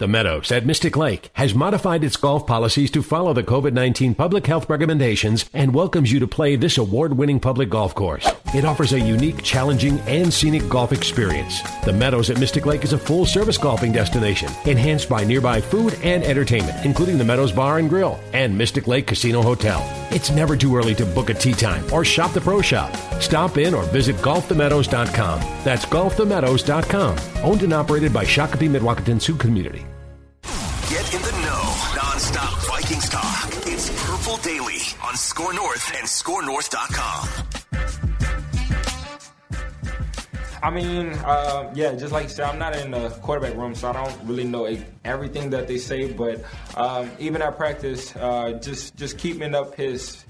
The Meadows at Mystic Lake has modified its golf policies to follow the COVID-19 public health recommendations and welcomes you to play this award-winning public golf course. It offers a unique, challenging, and scenic golf experience. The Meadows at Mystic Lake is a full-service golfing destination, enhanced by nearby food and entertainment, including the Meadows Bar and Grill and Mystic Lake Casino Hotel. It's never too early to book a tee time or shop the pro shop. Stop in or visit golfthemeadows.com. That's golfthemeadows.com. Owned and operated by Shakopee Mdewakanton Sioux Community. Get in the know. Non-stop Vikings talk. It's Purple Daily on Score North and ScoreNorth.com. I mean, uh, yeah, just like you said, I'm not in the quarterback room, so I don't really know everything that they say. But um, even at practice, uh, just just keeping up his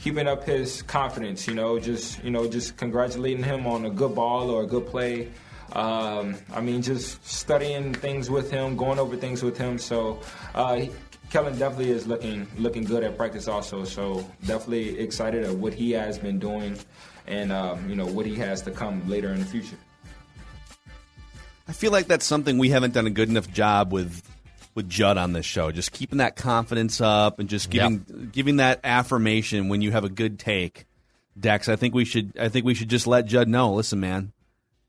keeping up his confidence. You know, just you know, just congratulating him on a good ball or a good play. Um, I mean, just studying things with him, going over things with him. So. Uh, Kellen definitely is looking looking good at practice also, so definitely excited at what he has been doing, and um, you know what he has to come later in the future. I feel like that's something we haven't done a good enough job with with Judd on this show. Just keeping that confidence up and just giving giving that affirmation when you have a good take. Dex, I think we should I think we should just let Judd know. Listen, man.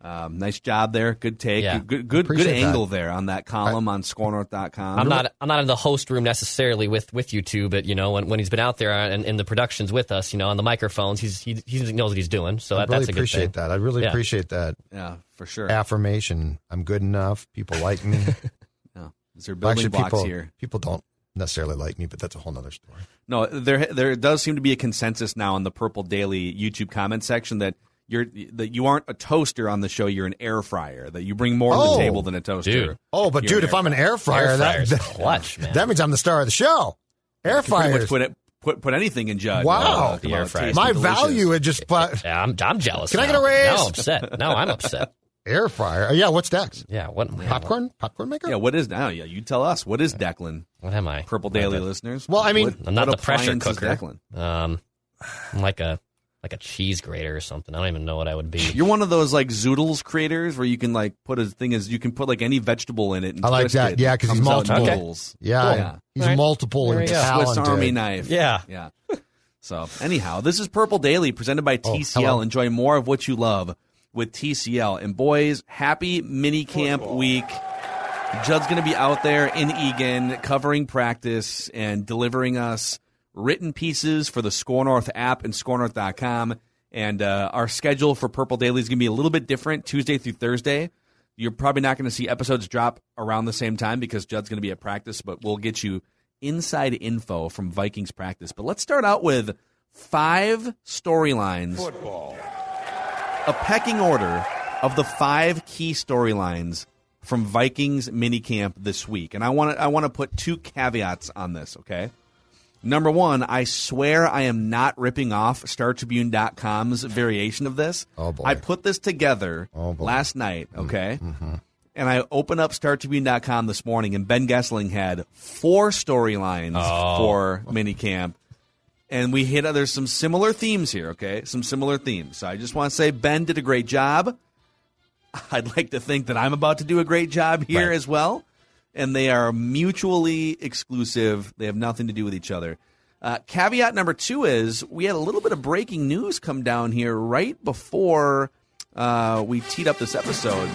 Um, nice job there. Good take. Yeah. Good good, good angle that. there on that column on scorenorth.com. I'm not. I'm not in the host room necessarily with with you two, but you know when, when he's been out there and in the productions with us, you know on the microphones, he's he, he knows what he's doing. So I that, really that's a good appreciate thing. that. I really Yeah. appreciate that Yeah, for sure. affirmation. I'm good enough. People like me. Yeah. Is there building blocks people, here? people don't necessarily like me, but that's a whole nother story. No, there there does seem to be a consensus now in the Purple Daily YouTube comment section that you're that you aren't a toaster on the show. You're an air fryer. That you bring more to the Oh. table than a toaster. Dude. Oh, but You're dude, if I'm an air fryer, Air that, fryer's that, clutch, man. that means I'm the star of the show. Air You can pretty much fryers. put it put put anything in Judd. Wow. Uh, The air fryer. My value had just put Yeah, I'm, I'm jealous. Can I get a raise? Now I'm upset. Now I'm upset. air fryer. Yeah, what's next? Yeah. What yeah, Popcorn? Popcorn maker? Yeah, what is now? Yeah, you tell us. What is Declan? What, what am I? Purple Daily listeners. Well, I mean- What- I'm not the pressure cooker. Declan? Um, I'm like a like a cheese grater or something. I don't even know what I would be. You're one of those like zoodles creators where you can like put a thing as you can put like any vegetable in it. And I like that. it. Yeah, because he's comes multiple. noodles. Yeah, Yeah. he's All right. multiple There and talented. Swiss Army knife. Yeah. Yeah. So, anyhow, this is Purple Daily presented by oh, TCL. hello. Enjoy more of what you love with TCL. And boys, happy mini camp week. Judd's going to be out there in Eagan covering practice and delivering us written pieces for the Score North app and scorenorth.com. And uh, our schedule for Purple Daily is going to be a little bit different Tuesday through Thursday. You're probably not going to see episodes drop around the same time because Judd's going to be at practice, but we'll get you inside info from Vikings practice. But let's start out with five storylines. Football. A pecking order of the five key storylines from Vikings minicamp this week. And I want to I want to put two caveats on this, okay? Number one, I swear I am not ripping off StarTribune.com's variation of this. Oh, boy. I put this together Oh, last night, mm, okay? Mm-hmm. And I opened up StarTribune.com this morning, and Ben Goessling had four storylines oh. for minicamp. And we hit, uh, there's some similar themes here, okay? Some similar themes. So I just want to say Ben did a great job. I'd like to think that I'm about to do a great job here Right. as well. And they are mutually exclusive. They have nothing to do with each other. Uh, caveat number two is we had a little bit of breaking news come down here right before uh, we teed up this episode.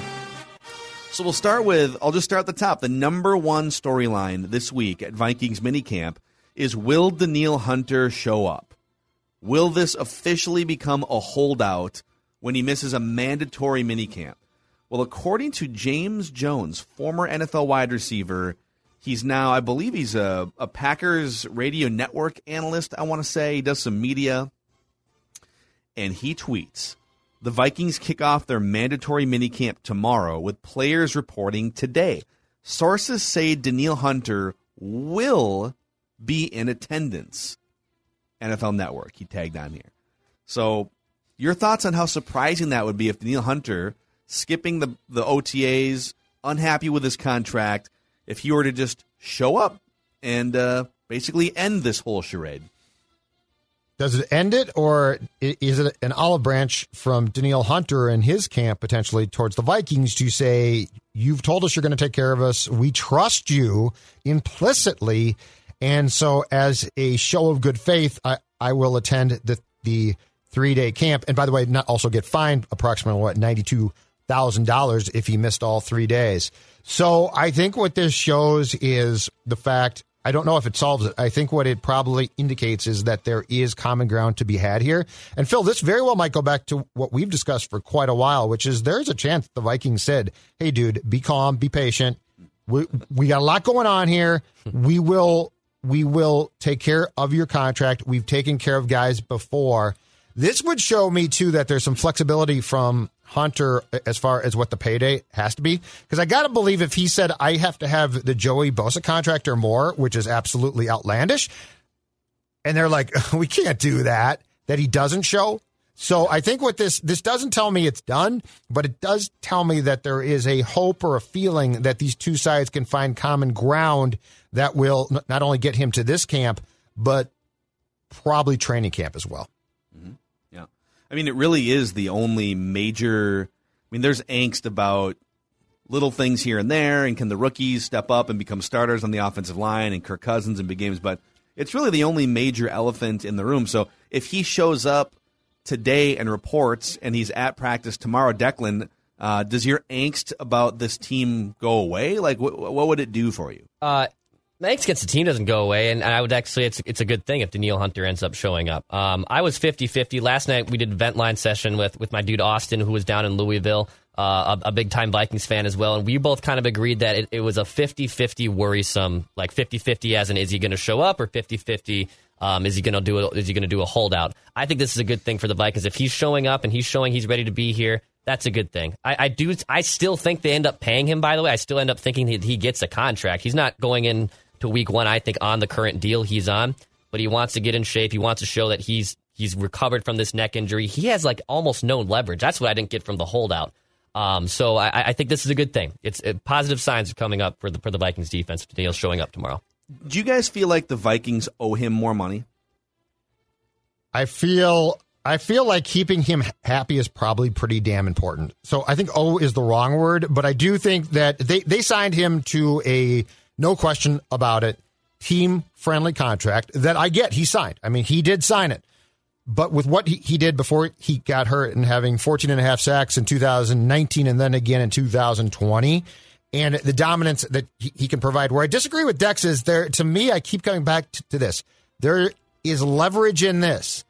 So we'll start with, I'll just start at the top. The number one storyline this week at Vikings minicamp is Will Danielle Hunter show up? Will this officially become a holdout when he misses a mandatory minicamp? Well, according to James Jones, former NFL wide receiver, he's now, I believe he's a, a Packers radio network analyst, I want to say. He does some media. And he tweets The Vikings kick off their mandatory minicamp tomorrow with players reporting today. Sources say Danielle Hunter will be in attendance. NFL Network, he tagged on here. So, your thoughts on how surprising that would be if Danielle Hunter, skipping the, the OTAs, unhappy with his contract, if he were to just show up and uh, basically end this whole charade? Does it end it, or is it an olive branch from Danielle Hunter and his camp potentially towards the Vikings to say, You've told us you're going to take care of us. We trust you implicitly. And so, as a show of good faith, I, I will attend the, the three day camp. And by the way, not also get fined approximately what, $92,000 if he missed all three days. So I think what this shows is the fact I don't know if it solves it. I think what it probably indicates is that there is common ground to be had here. And Phil, this very well might go back to what we've discussed for quite a while, which is there's a chance the Vikings said, "Hey, dude, be calm, be patient. We we got a lot going on here. We will we will take care of your contract. We've taken care of guys before." This would show me too that there's some flexibility from Hunter as far as what the payday has to be. Because I got to believe if he said I have to have the Joey Bosa contract or more, which is absolutely outlandish, and they're like, we can't do that, that he doesn't show. So I think what this this doesn't tell me it's done, but it does tell me that there is a hope or a feeling that these two sides can find common ground that will not only get him to this camp, but probably training camp as well. I mean, it really is the only major. I mean, there's angst about little things here and there, and can the rookies step up and become starters on the offensive line and Kirk Cousins in big games? But it's really the only major elephant in the room. So if he shows up today and reports, and he's at practice tomorrow, Declan, uh, does your angst about this team go away? Like, wh- what would it do for you? Uh, angst against the team doesn't go away, and, I would actually, it's it's a good thing if Danielle Hunter ends up showing up. Um, I was 50 50. Last night we did a vent line session with, with my dude Austin, who was down in Louisville, uh, a, a big time Vikings fan as well. And we both kind of agreed that it, it was a 50 50 worrisome, like 50 50 as in is he going to show up or 50 50 um, is he going to do a, is he going to do a holdout? I think this is a good thing for the Vikings. If he's showing up and he's showing he's ready to be here, that's a good thing. I, I do. I still think they end up paying him. By the way, I still end up thinking he, he gets a contract. He's not going in to week one. I think on the current deal he's on, but he wants to get in shape. He wants to show that he's he's recovered from this neck injury. He has like almost no leverage. That's what I didn't get from the holdout. Um, so I, I think this is a good thing. It's uh, positive signs are coming up for the for the Vikings defense. Danielle's showing up tomorrow. Do you guys feel like the Vikings owe him more money? I feel I feel like keeping him happy is probably pretty damn important. So I think "oh" is the wrong word, but I do think that they they signed him to a no question about it team friendly contract that I get he signed. I mean, he did sign it. But with what he, he did before he got hurt and having 14 and a half sacks in 2019 and then again in 2020 and the dominance that he, he can provide where I disagree with Dex is there to me I keep coming back to, to this. There is leverage in this.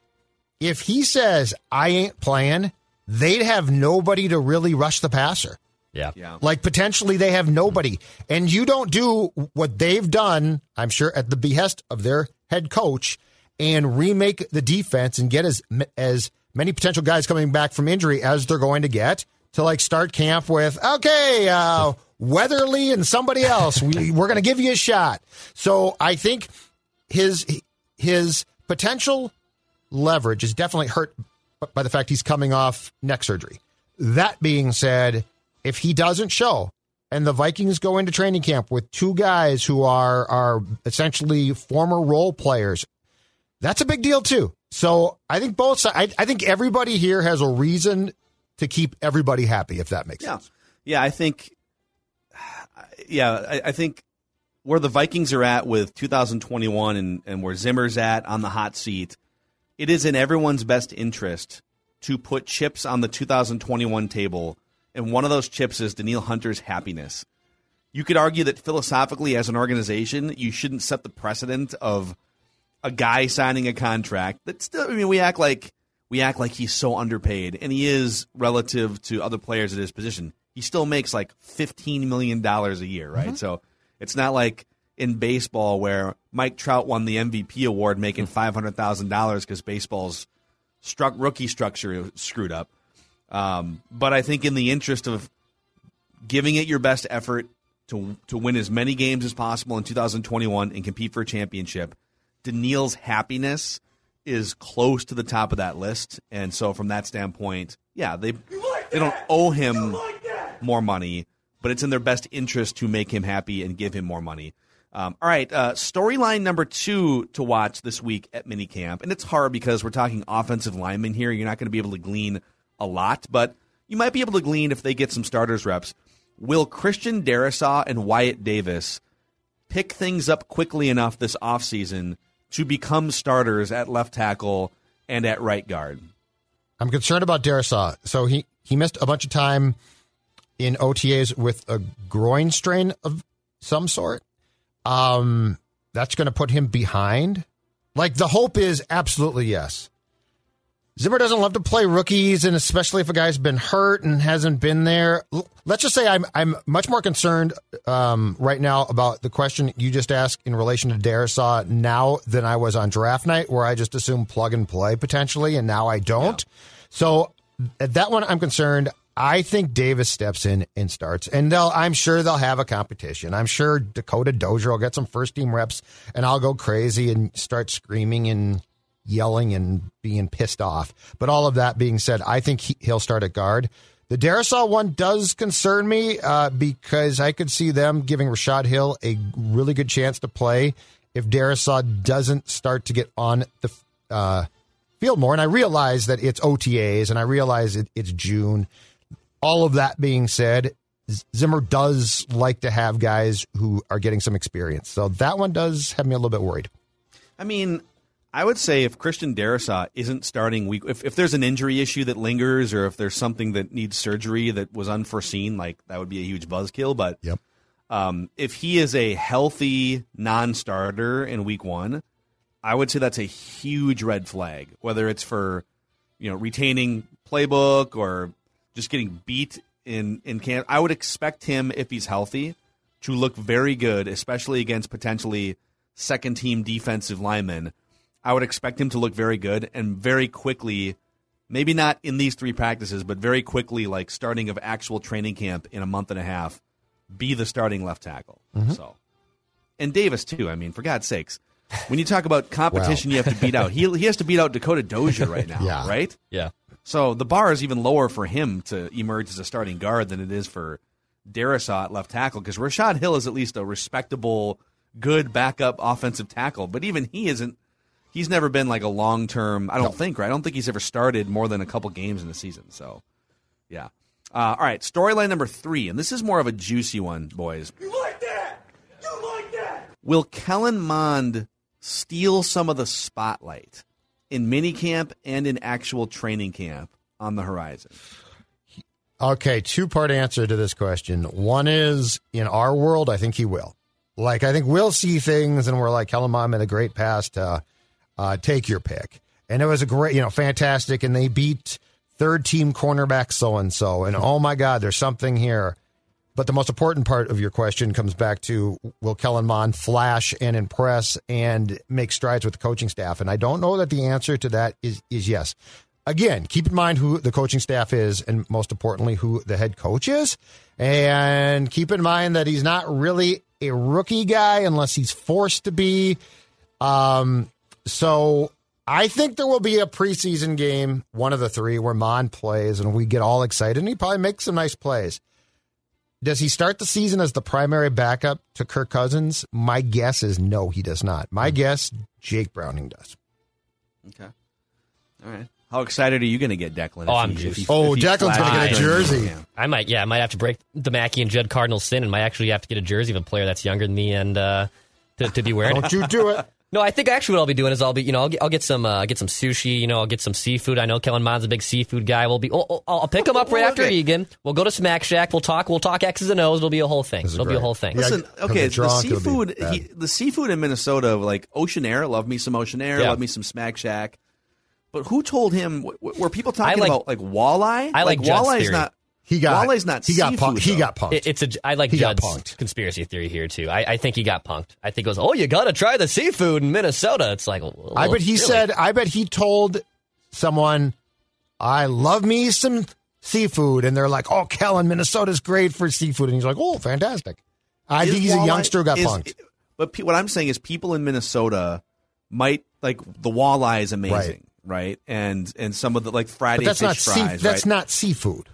If he says I ain't playing, they'd have nobody to really rush the passer. Yeah. Yeah. Like potentially they have nobody. And you don't do what they've done, I'm sure, at the behest of their head coach and remake the defense and get as as many potential guys coming back from injury as they're going to get to like start camp with, okay, uh, Weatherly and somebody else. We, we're going to give you a shot. So I think his his potential leverage is definitely hurt by the fact he's coming off neck surgery. That being said, if he doesn't show and the Vikings go into training camp with two guys who are are essentially former role players, that's a big deal too. So I think both sides, I, I think everybody here has a reason to keep everybody happy, if that makes Yeah, sense. yeah. I think, yeah, I, I think where the Vikings are at with 2021 and, and where Zimmer's at on the hot seat, it is in everyone's best interest to put chips on the 2021 table and one of those chips is Danielle Hunter's happiness. You could argue that philosophically, as an organization, you shouldn't set the precedent of a guy signing a contract that still. I mean, we act like we act like he's so underpaid, and he is relative to other players at his position. He still makes like fifteen million dollars a year, right? Mm-hmm. So it's not like in baseball where Mike Trout won the MVP award making mm. five hundred thousand dollars because baseball's struck rookie structure screwed up. Um, but I think in the interest of giving it your best effort to to win as many games as possible in 2021 and compete for a championship, Danielle's happiness is close to the top of that list. And so from that standpoint, yeah, they they don't owe him more money, but it's in their best interest to make him happy and give him more money. Um, all right, uh, storyline number two to watch this week at minicamp, and it's hard because we're talking offensive linemen here. You're not going to be able to glean a lot, but you might be able to glean if they get some starters reps. Will Christian Darrisaw and Wyatt Davis pick things up quickly enough this offseason to become starters at left tackle and at right guard? I'm concerned about Darrisaw. So he, he missed a bunch of time in OTAs with a groin strain of some sort. Um, that's going to put him behind. Like the hope is absolutely yes. Zimmer doesn't love to play rookies, and especially if a guy's been hurt and hasn't been there. Let's just say I'm I'm much more concerned um, right now about the question you just asked in relation to Darrisaw now than I was on draft night, where I just assumed plug and play potentially, and now I don't. So at that one, I'm concerned. I think Davis steps in and starts, and they'll. I'm sure they'll have a competition. I'm sure Dakota Dozier will get some first team reps, and I'll go crazy and start screaming and yelling and being pissed off. But all of that being said, I think he, he'll start at guard. The Darrisaw one does concern me uh, because I could see them giving Rashod Hill a really good chance to play if Darrisaw doesn't start to get on the uh, field more. And I realize that it's OTAs and I realize it, it's June. All of that being said, Zimmer does like to have guys who are getting some experience. So that one does have me a little bit worried. I mean, I would say if Christian Darrisaw isn't starting week, if, if there's an injury issue that lingers, or if there's something that needs surgery that was unforeseen, like that would be a huge buzzkill. But Yep. um, if he is a healthy non-starter in week one, I would say that's a huge red flag. Whether it's for you know retaining playbook or just getting beat in in camp, I would expect him if he's healthy to look very good, especially against potentially second team defensive linemen. I would expect him to look very good and very quickly, maybe not in these three practices, but very quickly, like starting of actual training camp in a month and a half, be the starting left tackle. Mm-hmm. So, and Davis too. I mean, for God's sakes, when you talk about competition, you have to beat out. He he has to beat out Dakota Dozier right now, Yeah. right? Yeah. So the bar is even lower for him to emerge as a starting guard than it is for Darrisaw at left tackle because Rashod Hill is at least a respectable, good backup offensive tackle, but even he isn't. He's never been like a long term. I don't think right. I don't think he's ever started more than a couple games in the season. So, yeah. Uh, all right, storyline number three, and this is more of a juicy one, boys. You like that? You like that? Will Kellen Mond steal some of the spotlight in minicamp and in actual training camp on the horizon? Okay, two part answer to this question. One is in our world, I think he will. Like, I think we'll see things and we're like, Kellen Mond had a great pass to uh, take your pick. And it was a great, you know, fantastic. And they beat third team cornerback so and so. And oh my God, there's something here. But the most important part of your question comes back to will Kellen Mond flash and impress and make strides with the coaching staff? And I don't know that the answer to that is is yes. Again, keep in mind who the coaching staff is, and most importantly, who the head coach is. And keep in mind that he's not really a rookie guy unless he's forced to be. Um, so I think there will be a preseason game, one of the three, where Mond plays and we get all excited, and he probably makes some nice plays. Does he start the season as the primary backup to Kirk Cousins? My guess is no, he does not. My guess, Jake Browning does. Okay. All right. How excited are you going to get, Declan? Oh, if I'm he- if juiced. he- Oh, if Declan's gonna get a jersey. camp? I might, yeah, I might have to break the Mackey and Judd Cardinal sin and might actually have to get a jersey of a player that's younger than me and uh, to, to be wearing it. Don't you do it. No, I think actually what I'll be doing is I'll be, you know, I'll get, I'll get some, uh, get some sushi. You know, I'll get some seafood. I know Kellen Mond's a big seafood guy. We'll be, oh, oh, I'll pick him up right after Okay. Eagan. We'll go to Smack Shack. We'll talk. We'll talk X's and O's. It'll be a whole thing. It'll be a whole thing. Listen, okay, the drunk, it'll seafood, he, the seafood in Minnesota, like Ocean Air, love me some Ocean Air, Yeah. love me some Smack Shack. But who told him? w- w- Were people talking like- about like walleye? I like Judd's walleye's theory. not. He got walleye's not. He got seafood, punked. He got punked. It, it's a. I like He got Judd's punked. conspiracy theory here too. I, I think he got punked. I think it was, oh, you got to try the seafood in Minnesota. It's like, well, I bet he really? said. I bet he told someone, "I love me some seafood," and they're like, "Oh, Kellen, Minnesota's great for seafood," and he's like, "Oh, fantastic." I Is think he's a youngster who got is- punked. But pe- what I'm saying is, people in Minnesota might like the walleye is amazing, right? And and some of the like Friday But that's fish not sea, fries, that's right? not seafood,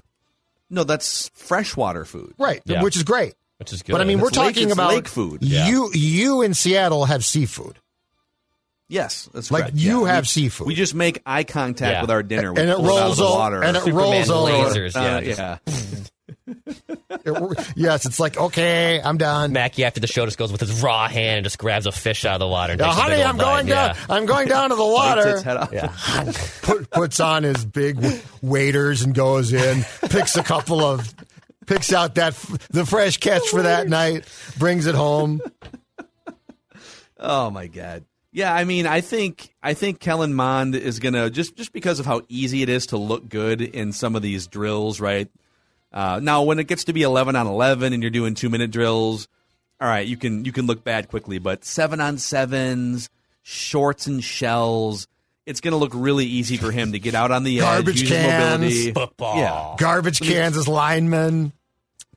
no, that's freshwater food. right? Yeah. Which is great. which is good. But I mean, we're It's lake- talking about lake food. You you in Seattle have seafood. Yes, that's Like, correct. you Yeah. have We- seafood. We just make eye contact Yeah. with our dinner, we And it pull out of rolls the water. and it Superman rolls over. lasers. Uh, yeah, yeah. It- yes, it's like okay, I'm done. Mackey after the show just goes with his raw hand and just grabs a fish out of the water. And Now, takes a big honey, I'm going bite. down. I'm going down to the water. its head off. Yeah. Put, puts on his big waders and goes in. Picks a couple of, picks out that the fresh catch for that night. Brings it home. Oh my god. Yeah, I mean, I think I think Kellen Mond is gonna just just because of how easy it is to look good in some of these drills, right? Uh, now, when it gets to be eleven on eleven and you're doing two minute drills, all right, you can you can look bad quickly. But seven on sevens, shorts and shells, it's gonna look really easy for him to get out on the Garbage edge, use cans. mobility. Football. Yeah, Garbage Kansas lineman.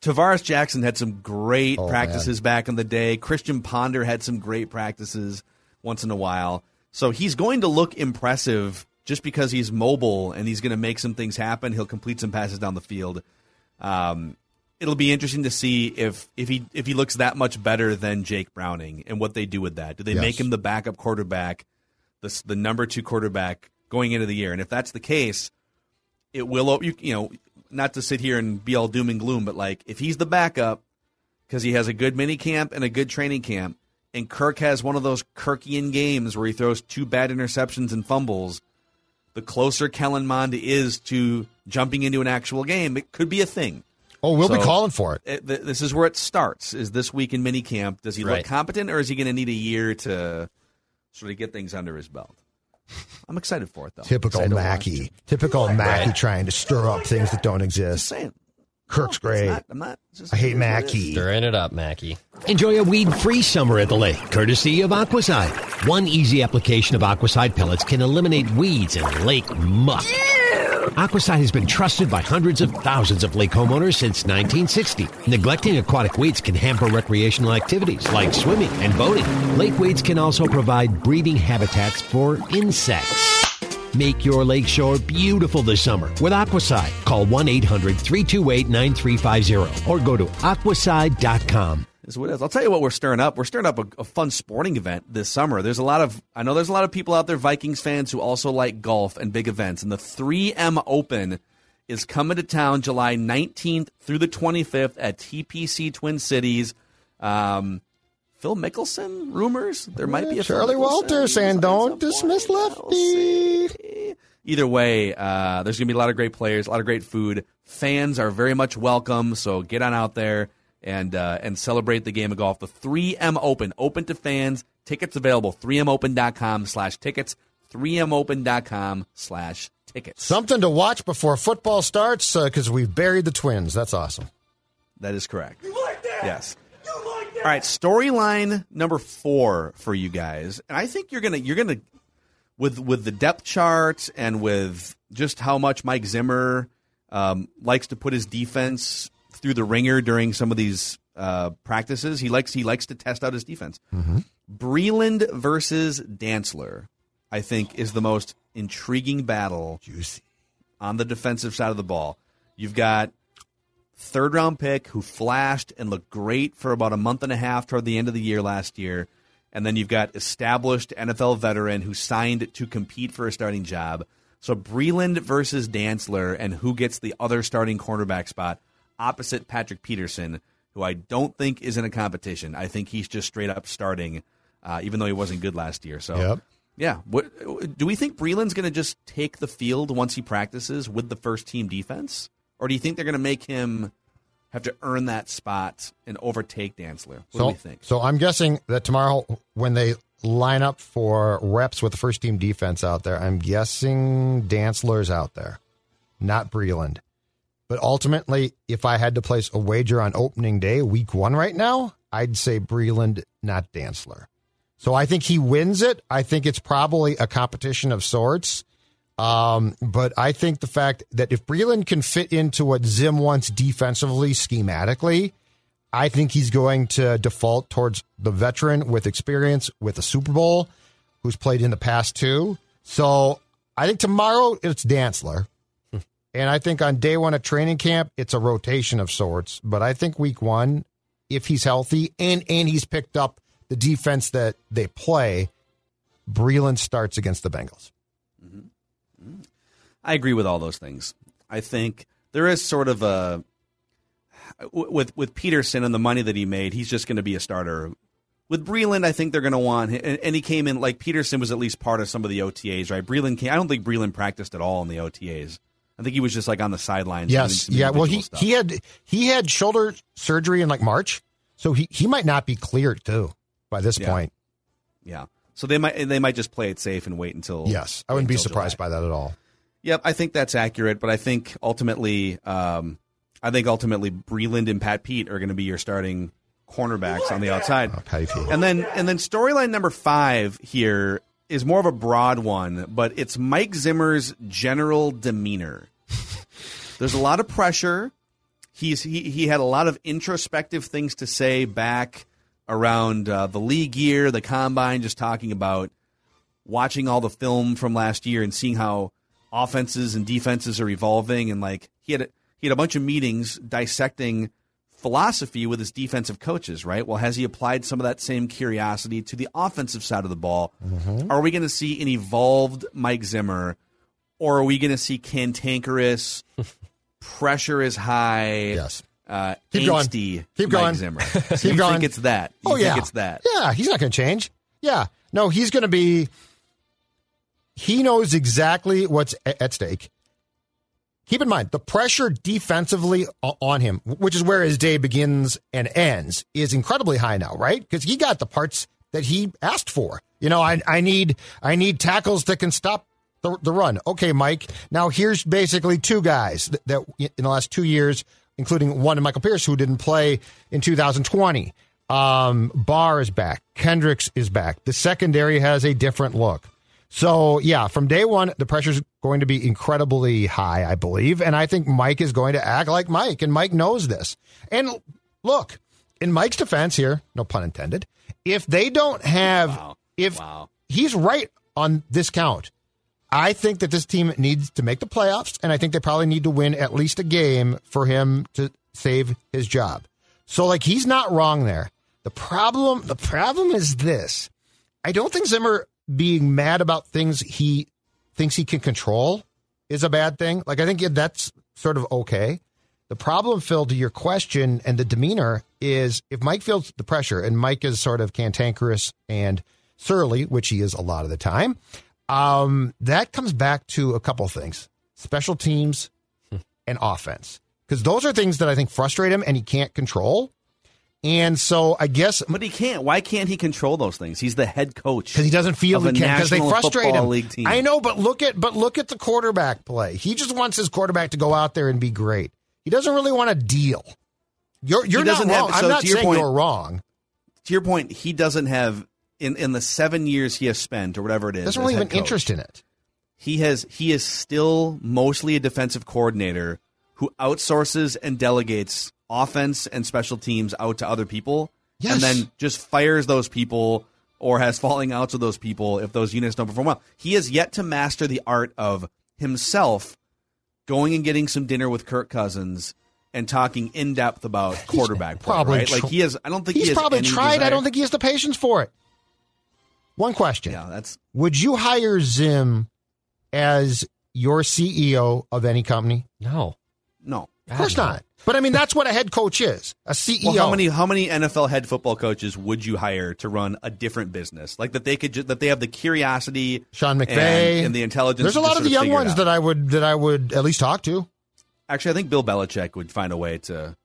Tarvaris Jackson had some great Oh, practices back in the day. Christian Ponder had some great practices once in a while. So he's going to look impressive just because he's mobile and he's going to make some things happen. He'll complete some passes down the field. Um, it'll be interesting to see if if he if he looks that much better than Jake Browning and what they do with that. Do they Yes. make him the backup quarterback, the the number two quarterback going into the year? And if that's the case, it will you, you know not to sit here and be all doom and gloom, but like if he's the backup because he has a good mini camp and a good training camp, and Kirk has one of those Kirkian games where he throws two bad interceptions and fumbles, the closer Kellen Mond is to jumping into an actual game, it could be a thing. Oh, we'll be calling for it. It, th- this is where it starts. Is this week in mini camp? Does he Right. look competent, or is he going to need a year to sort of get things under his belt? I'm excited for it though. Typical Excited Mackey. Typical Mackey trying to stir up things that don't Just exist. saying. Kirk's It's great. not- I'm not. just- I hate it is what it is. Mackey. Stirring it up, Mackey. Enjoy a weed-free summer at the lake, courtesy of Aquacide. One easy application of Aquacide pellets can eliminate weeds and lake muck. Aquacide has been trusted by hundreds of thousands of lake homeowners since 1960. Neglecting aquatic weeds can hamper recreational activities like swimming and boating. Lake weeds can also provide breeding habitats for insects. Make your lakeshore beautiful this summer with Aquacide. Call 1-800-328-9350 or go to aquacide.com. is what it is. I'll tell you what we're stirring up. We're stirring up a, a fun sporting event this summer. There's a lot of I know there's a lot of people out there Vikings fans who also like golf and big events. And the 3M Open is coming to town July 19th through the 25th at TPC Twin Cities. Um, Phil Mickelson rumors there might be a Charlie Mickelson Walter saying, "Don't dismiss point. We'll. Lefty." Either way, uh, there's going to be a lot of great players, a lot of great food. Fans are very much welcome, so get on out there and uh, and celebrate the game of golf. The 3M Open, open to fans. Tickets available. 3mopen.com slash tickets. 3mopen.com slash tickets. Something to watch before football starts because we've buried the Twins. That's awesome. That is correct. You like that? Yes. You like that? All right, storyline number four for you guys, and I think you're gonna you're gonna with with the depth chart and with just how much Mike Zimmer um, likes to put his defense through the ringer during some of these uh, practices. He likes he likes to test out his defense. Breeland versus Dantzler, I think, is the most intriguing battle on the defensive side of the ball. You've got third round pick who flashed and looked great for about a month and a half toward the end of the year last year. And then you've got established NFL veteran who signed to compete for a starting job. So Breeland versus Dantzler, and who gets the other starting cornerback spot opposite Patrick Peterson, who I don't think is in a competition. I think he's just straight up starting. uh, even though he wasn't good last year. So, Yep. yeah. What, do we think Breeland's going to just take the field once he practices with the first team defense? Or do you think they're going to make him have to earn that spot and overtake Dantzler? What so, do we think? So I'm guessing that tomorrow, when they line up for reps with the first team defense out there, I'm guessing Dantzler's out there, not Breeland. But ultimately, if I had to place a wager on opening day, week one right now, I'd say Breeland, not Dantzler. So I think he wins it. I think it's probably a competition of sorts. Um, but I think the fact that if Breeland can fit into what Zim wants defensively, schematically, I think he's going to default towards the veteran with experience with a Super Bowl who's played in the past too. So I think tomorrow it's Dantzler. And I think on day one of training camp, it's a rotation of sorts. But I think week one, if he's healthy and, and he's picked up the defense that they play, Breeland starts against the Bengals. Mm. I agree with all those things. I think there is sort of a with with Peterson and the money that he made, he's just going to be a starter. With Breeland, I think they're going to want, and, and, he came in like Peterson was at least part of some of the OTAs, right? Breeland came. I don't think Breeland practiced at all in the OTAs. I think he was just like on the sidelines. Yes, yeah. Well, he stuff. he had he had shoulder surgery in like March, so he he might not be cleared too by this Yeah. point. yeah. So they might they might just play it safe and wait until. Yes, I wouldn't be surprised July. by that at all. Yep, I think that's accurate, but I think ultimately, um, I think ultimately Breeland and Pat Pete are going to be your starting cornerbacks on the outside. Oh, Patty. And then and then storyline number five here is more of a broad one, but it's Mike Zimmer's general demeanor. There's a lot of pressure. He's he he had a lot of introspective things to say back around uh, the league year, the combine, just talking about watching all the film from last year and seeing how offenses and defenses are evolving and like he had a, he had a bunch of meetings dissecting philosophy with his defensive coaches, right? Well, has he applied some of that same curiosity to the offensive side of the ball? Are we going to see an evolved Mike Zimmer or are we going to see cantankerous pressure is high? Yes. Uh, Keep going. Keep Mike going. Zimmer. Keep you going. think it's that? You oh think yeah, it's that? Yeah, he's not going to change. Yeah, no, he's going to be. He knows exactly what's at stake. Keep in mind the pressure defensively on him, which is where his day begins and ends, is incredibly high now, right? Because he got the parts that he asked for. You know, I, I need I need tackles that can stop the, the run. Okay, Mike. Now here's basically two guys that, that in the last two years, including one in Michael Pierce who didn't play in 2020. Um, Barr is back. Kendricks is back. The secondary has a different look. So yeah, from day one, the pressure's going to be incredibly high, I believe, and I think Mike is going to act like Mike, and Mike knows this. And look, in Mike's defense here, no pun intended, if they don't have, if Wow. he's right on this count, I think that this team needs to make the playoffs, and I think they probably need to win at least a game for him to save his job. So, like, he's not wrong there. The problem, the problem is this: I don't think Zimmer being mad about things he thinks he can control is a bad thing. Like, I think that's sort of okay. The problem, Phil, to your question and the demeanor is if Mike feels the pressure, and Mike is sort of cantankerous and surly, which he is a lot of the time, um, that comes back to a couple things special teams and offense. Because those are things that I think frustrate him and he can't control. And so I guess But he can't. Why can't he control those things? He's the head coach. because he doesn't feel he can because they frustrate him. League team. I know, but look at but look at the quarterback play. He just wants his quarterback to go out there and be great. He doesn't really want to deal. You're you're not wrong. have- so I'm not saying point- you're wrong. To your point, he doesn't have in in the seven years he has spent or whatever it is. Doesn't really have an coach, interest in it. He has he is still mostly a defensive coordinator who outsources and delegates offense and special teams out to other people, Yes. and then just fires those people or has falling outs with those people if those units don't perform well. He has yet to master the art of himself going and getting some dinner with Kirk Cousins and talking in depth about quarterback play. probably right? like he has. I don't think He's he has probably tried. I don't think he has the patience for it. One question. Yeah, that's Would you hire Zim as your CEO of any company? No. no. Of course no. not. But I mean, that's what a head coach is a CEO. Well, how many how many NFL head football coaches would you hire to run a different business? Like that they could ju- that they have the curiosity, Sean McVay and, and the intelligence. There's a lot of the young ones that I would that I would at least talk to. Actually, I think Bill Belichick would find a way to.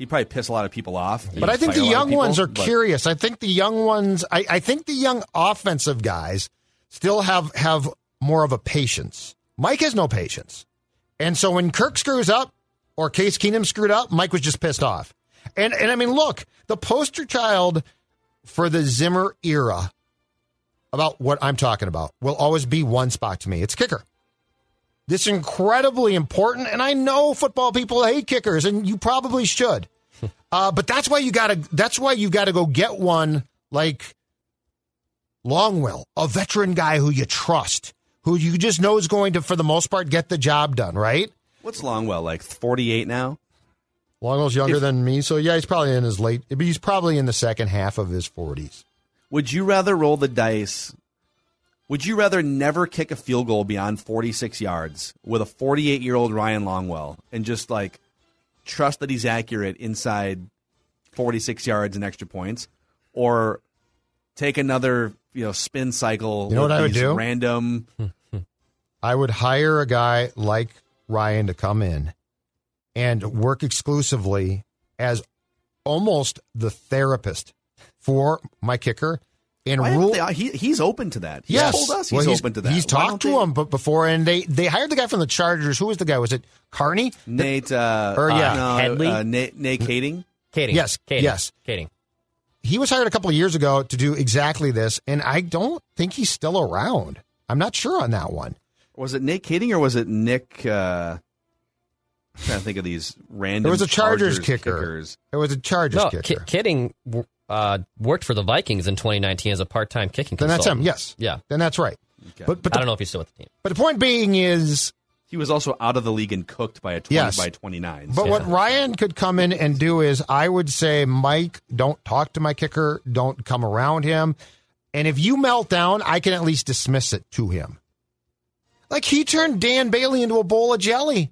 He'd probably piss a lot of people off. But I think the a lot of young people, ones are but- curious. I think the young ones. I, I think the young offensive guys still have have more of a patience. Mike has no patience, and so when Kirk screws up or Case Keenum screwed up, Mike was just pissed off. And and I mean, look, the poster child for the Zimmer era about what I'm talking about will always be one spot to me. It's kicker. This incredibly important, and I know football people hate kickers, and you probably should. Uh, but that's why you gotta. That's why you gotta go get one like Longwell, a veteran guy who you trust, who you just know is going to, for the most part, get the job done. Right? What's Longwell like? Forty eight now. Longwell's younger If- than me, so yeah, he's probably in his late. He's probably in the second half of his forties. Would you rather roll the dice? Would you rather never kick a field goal beyond 46 yards with a 48 year old Ryan Longwell and just like trust that he's accurate inside 46 yards and extra points, or take another you know spin cycle? You know what I would do? Random. I would hire a guy like Ryan to come in and work exclusively as almost the therapist for my kicker and Why rule. they- he, he's open to that. He yes, told us he's, Well, open to that. He's Why talked to they- him but before, and they they hired the guy from the Chargers. Who was the guy? Was it Carney? Nate. Uh, Or, yeah. no, Headley? Uh, Nate, Nate Kaeding. Kaeding. Yes, Kaeding. yes. Kaeding. He was hired a couple of years ago to do exactly this, and I don't think he's still around. I'm not sure on that one. Was it Nate Kaeding or was it Nick? Uh, I'm trying to think of these random. It was a Chargers, kicker. kickers. It was a Chargers No, kicker. Ki- Kidding uh, worked for the Vikings in 2019 as a part-time kicking then that's him. consultant. Yes. Yeah. Then that's right. But but I don't know if he's still with the team. but the point being is He was also out of the league and cooked by a 20 Yes. by 29. But so- what Ryan could come in and do is, I would say, Mike, don't talk to my kicker, don't come around him, and if you melt down, I can at least dismiss it to him. Like he turned Dan Bailey into a bowl of jelly.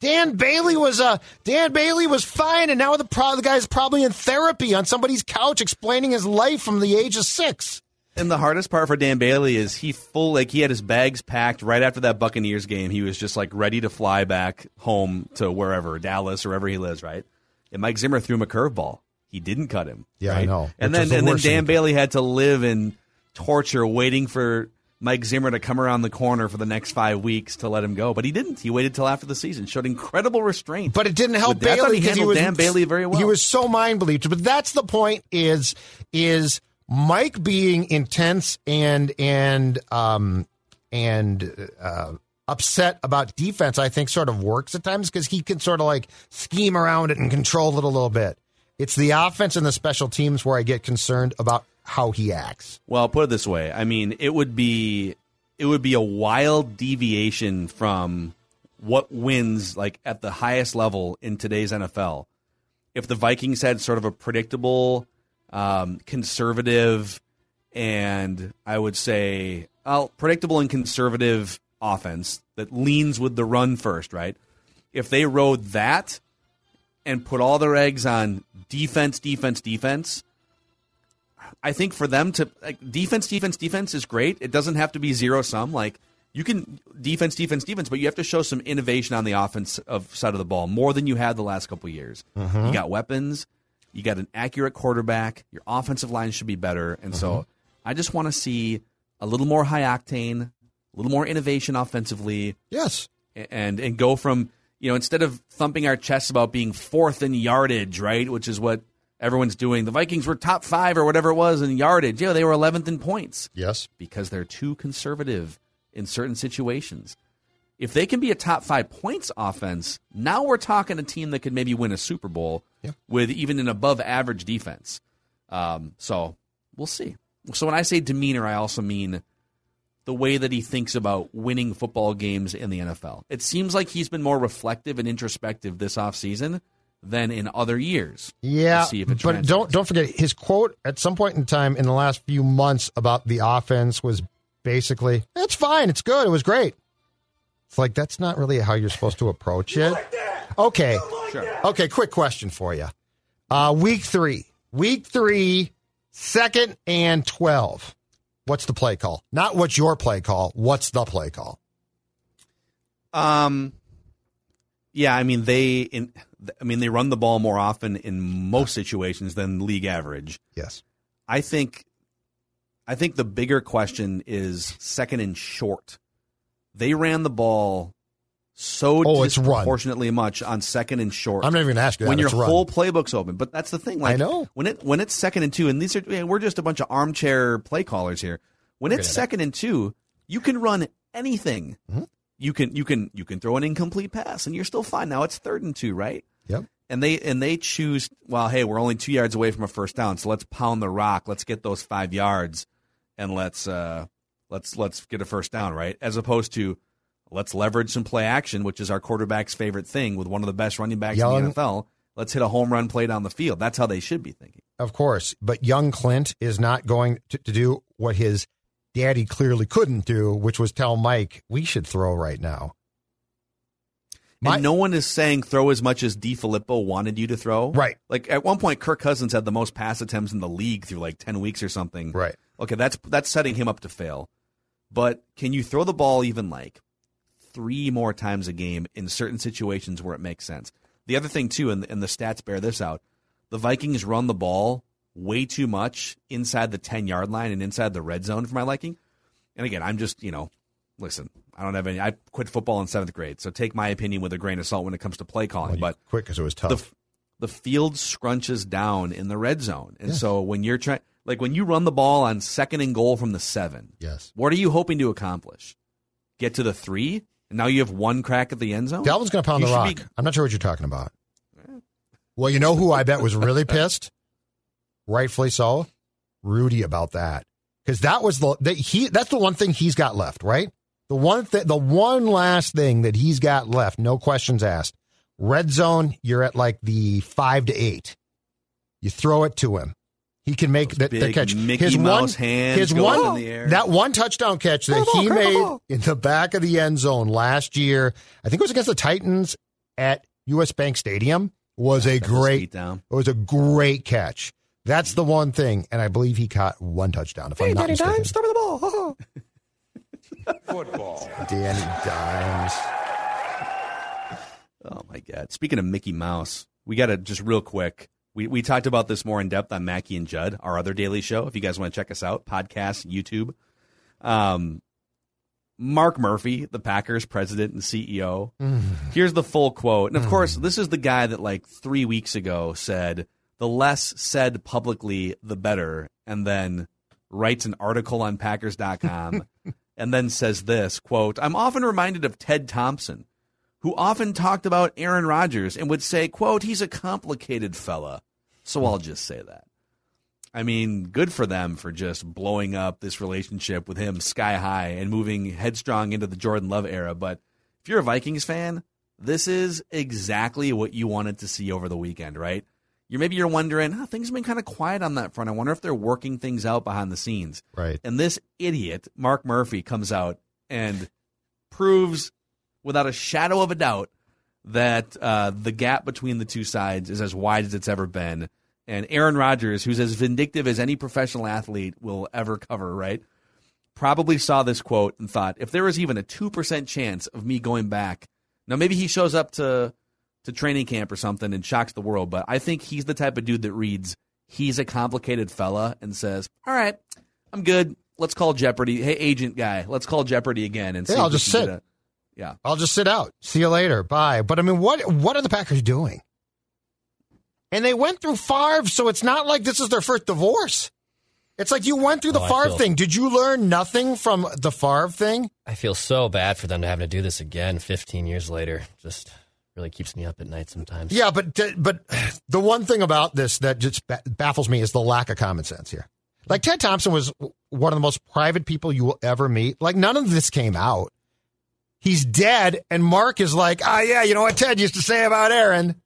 Dan Bailey was uh, Dan Bailey was fine, and now the pro- the guy's probably in therapy on somebody's couch explaining his life from the age of six. And the hardest part for Dan Bailey is he full like he had his bags packed right after that Buccaneers game. He was just like ready to fly back home to wherever Dallas or wherever he lives, right? And Mike Zimmer threw him a curveball. He didn't cut him. Yeah, I know. And Which then the and then worst thing Dan Bailey had to live in torture, waiting for Mike Zimmer to come around the corner for the next five weeks to let him go. But he didn't. He waited till after the season. Showed incredible restraint. But it didn't help With that, I thought Bailey he because he handled was Dan Bailey very well. He was so mind believed. But that's the point. Is is Mike being intense and and um and uh, upset about defense? I think sort of works at times because he can sort of like scheme around it and control it a little bit. It's the offense and the special teams where I get concerned about how he acts. Well, put it this way. I mean, it would be it would be a wild deviation from what wins like at the highest level in today's NFL. If the Vikings had sort of a predictable, um, conservative, and I would say, well, predictable and conservative offense that leans with the run first, right? If they rode that and put all their eggs on defense, defense, defense, I think for them to like defense, defense, defense is great. It doesn't have to be zero sum. Like you can defense, defense, defense, but you have to show some innovation on the offense of side of the ball more than you had the last couple of years. Mm-hmm. You got weapons, you got an accurate quarterback. Your offensive line should be better, and so mm-hmm. I just want to see a little more high octane, a little more innovation offensively Yes. and and go from you know instead of thumping our chests about being fourth in yardage, right, which is what everyone's doing. The Vikings were top five or whatever it was in yardage. Yeah, they were eleventh in points Yes. because they're too conservative in certain situations. If they can be a top five points offense, now we're talking a team that could maybe win a Super Bowl Yeah. with even an above average defense. Um, so we'll see. So when I say demeanor, I also mean the way that he thinks about winning football games in the NFL. It seems like he's been more reflective and introspective this offseason than in other years. Yeah, see if it but translates. don't don't forget his quote at some point in time in the last few months about the offense was basically, "It's fine, it's good, it was great." It's like that's not really how you're supposed to approach it. Like that! Okay. Sure. Okay, quick question for you. Uh, week three. Week three, second and 12. What's the play call? Not what's your play call. What's the play call? Um, yeah, I mean they in, I mean they run the ball more often in most situations than league average. Yes. I think, I think the bigger question is second and short. They ran the ball so Oh, it's run. disproportionately much on second and short. I'm not even going to ask you that. when your It's run. whole playbook's open. But that's the thing. Like, I know. when it when it's second and two, and these are we're just a bunch of armchair play callers here. When it's second and two, you can run anything. Mm-hmm. You can you can you can throw an incomplete pass, and you're still fine. Now it's third and two, right? Yep. And they and they choose. Well, hey, we're only two yards away from a first down, so let's pound the rock. Let's get those five yards, and let's uh, let's let's get a first down, right? As opposed to let's leverage some play action, which is our quarterback's favorite thing with one of the best running backs in the NFL. Let's hit a home run play down the field. That's how they should be thinking. Of course. But young Klint is not going to, to do what his daddy clearly couldn't do, which was tell Mike, we should throw right now. My- and no one is saying throw as much as DeFilippo wanted you to throw. Right. Like at one point, Kirk Cousins had the most pass attempts in the league through like ten weeks or something. Right. Okay, that's that's setting him up to fail. But can you throw the ball even like three more times a game in certain situations where it makes sense? The other thing too, and, and the stats bear this out: the Vikings run the ball way too much inside the ten yard line and inside the red zone for my liking. And again, I'm just you know, listen, I don't have any. I quit football in seventh grade, so take my opinion with a grain of salt when it comes to play calling. but Quick because it was tough. the the field scrunches down in the red zone, and Yes. so when you're trying, like when you run the ball on second and goal from the seven, yes. what are you hoping to accomplish? Get to the three, and now you have one crack at the end zone. Dalvin's going to pound You the rock. be- I'm not sure what you're talking about. Well, you know who I bet was really pissed, rightfully so, Rudy about that, because that was the that he that's the one thing he's got left, right? The one th- the one last thing that he's got left, no questions asked. Red zone, you're at like the five to eight. You throw it to him. He can make that, that big catch. Mickey his Mouse one, hands his going one, in the air. that one touchdown catch that he made in the back of the end zone last year. I think it was against the Titans at US Bank Stadium. Was a great. down. It was a great catch. That's the one thing, and I believe he caught one touchdown. If I'm not mistaken. throw the ball. Football. Danny Dimes. Oh my god! Speaking of Mickey Mouse, we got to just real quick. We we talked about this more in depth on Mackey and Judd, our other daily show. If you guys want to check us out, podcast, YouTube. Um, Mark Murphy, the Packers president and CEO. Here's the full quote, and of course, this is the guy that like three weeks ago said, "The less said publicly, the better," and then writes an article on Packers.com, and then says this quote: "I'm often reminded of Ted Thompson." who often talked about Aaron Rodgers and would say, quote, he's a complicated fella. So I'll just say that. I mean, good for them for just blowing up this relationship with him sky high and moving headstrong into the Jordan Love era. But if you're a Vikings fan, this is exactly what you wanted to see over the weekend, right? You're maybe you're wondering, oh, things have been kind of quiet on that front. I wonder if they're working things out behind the scenes. Right. And this idiot, Mark Murphy, comes out and proves without a shadow of a doubt that uh, the gap between the two sides is as wide as it's ever been. And Aaron Rodgers, who's as vindictive as any professional athlete will ever cover, right? Probably saw this quote and thought, if there was even a 2% chance of me going back, now maybe he shows up to, to training camp or something and shocks the world, but I think he's the type of dude that reads, he's a complicated fella and says, all right, I'm good. Let's call Jeopardy. Hey, agent guy, let's call Jeopardy again and see. I'll just sit. a- yeah. I'll just sit out. See you later. Bye. But I mean, what what are the Packers doing? And they went through Favre, so it's not like this is their first divorce. It's like you went through the Oh, Favre feel- thing. Did you learn nothing from the Favre thing? I feel so bad for them to have to do this again 15 years later. Just really keeps me up at night sometimes. Yeah, but but the one thing about this that just baffles me is the lack of common sense here. Like Ted Thompson was one of the most private people you will ever meet. Like none of this came out. He's dead, and Mark is like, ah, yeah, you know what Ted used to say about Aaron.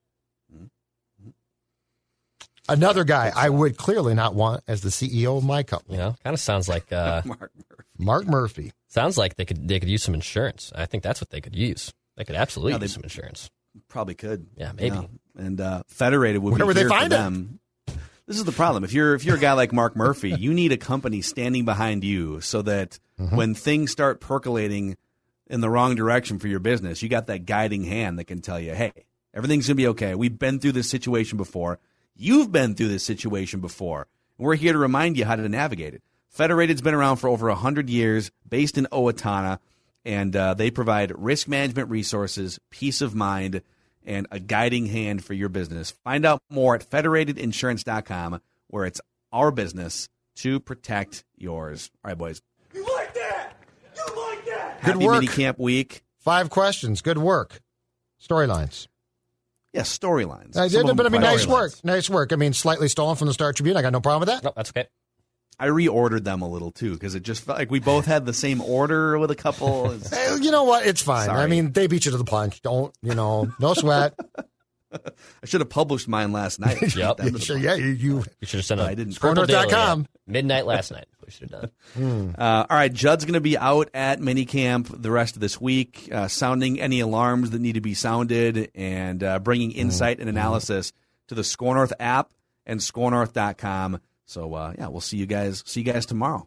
Another guy I would clearly not want as the CEO of my company, You know, kind of sounds like uh, Mark Murphy. Mark Murphy. sounds like they could they could use some insurance. I think that's what they could use. They could absolutely Yeah, they- use some insurance. Probably could. Yeah, maybe. And uh, Federated would Where be would they here for find it? them. This is the problem. If you're if you're a guy like Mark Murphy, you need a company standing behind you so that Mm-hmm. when things start percolating in the wrong direction for your business, you got that guiding hand that can tell you, "Hey, everything's going to be okay. We've been through this situation before. You've been through this situation before. And we're here to remind you how to navigate it." Federated's been around for over 100 years, based in Owatonna, and uh, they provide risk management resources, peace of mind, and a guiding hand for your business. Find out more at federatedinsurance.com, where it's our business to protect yours. All right, boys. You like that? You like that? Good Happy work. minicamp week. Five questions. Good work. Storylines. Yeah, storylines. I did, of but I mean, nice storylines. work. Nice work. I mean, slightly stolen from the Star Tribune. I got no problem with that. No, that's okay. I reordered them a little too because it just felt like we both had the same order with a couple. It's- Eh, You know what? It's fine. I mean, they beat you to the punch. Don't, you know, no sweat. I should have published mine last night. Yep. End of sure, yeah, you, you You should have sent it. I didn't. Purple Scorenorth.com. Daily midnight last night. We should have done. Uh, all right, Judd's going to be out at minicamp the rest of this week, uh, sounding any alarms that need to be sounded and uh, bringing insight and analysis to the Score North app and scorenorth.com. So, uh, yeah, we'll see you guys. See you guys tomorrow.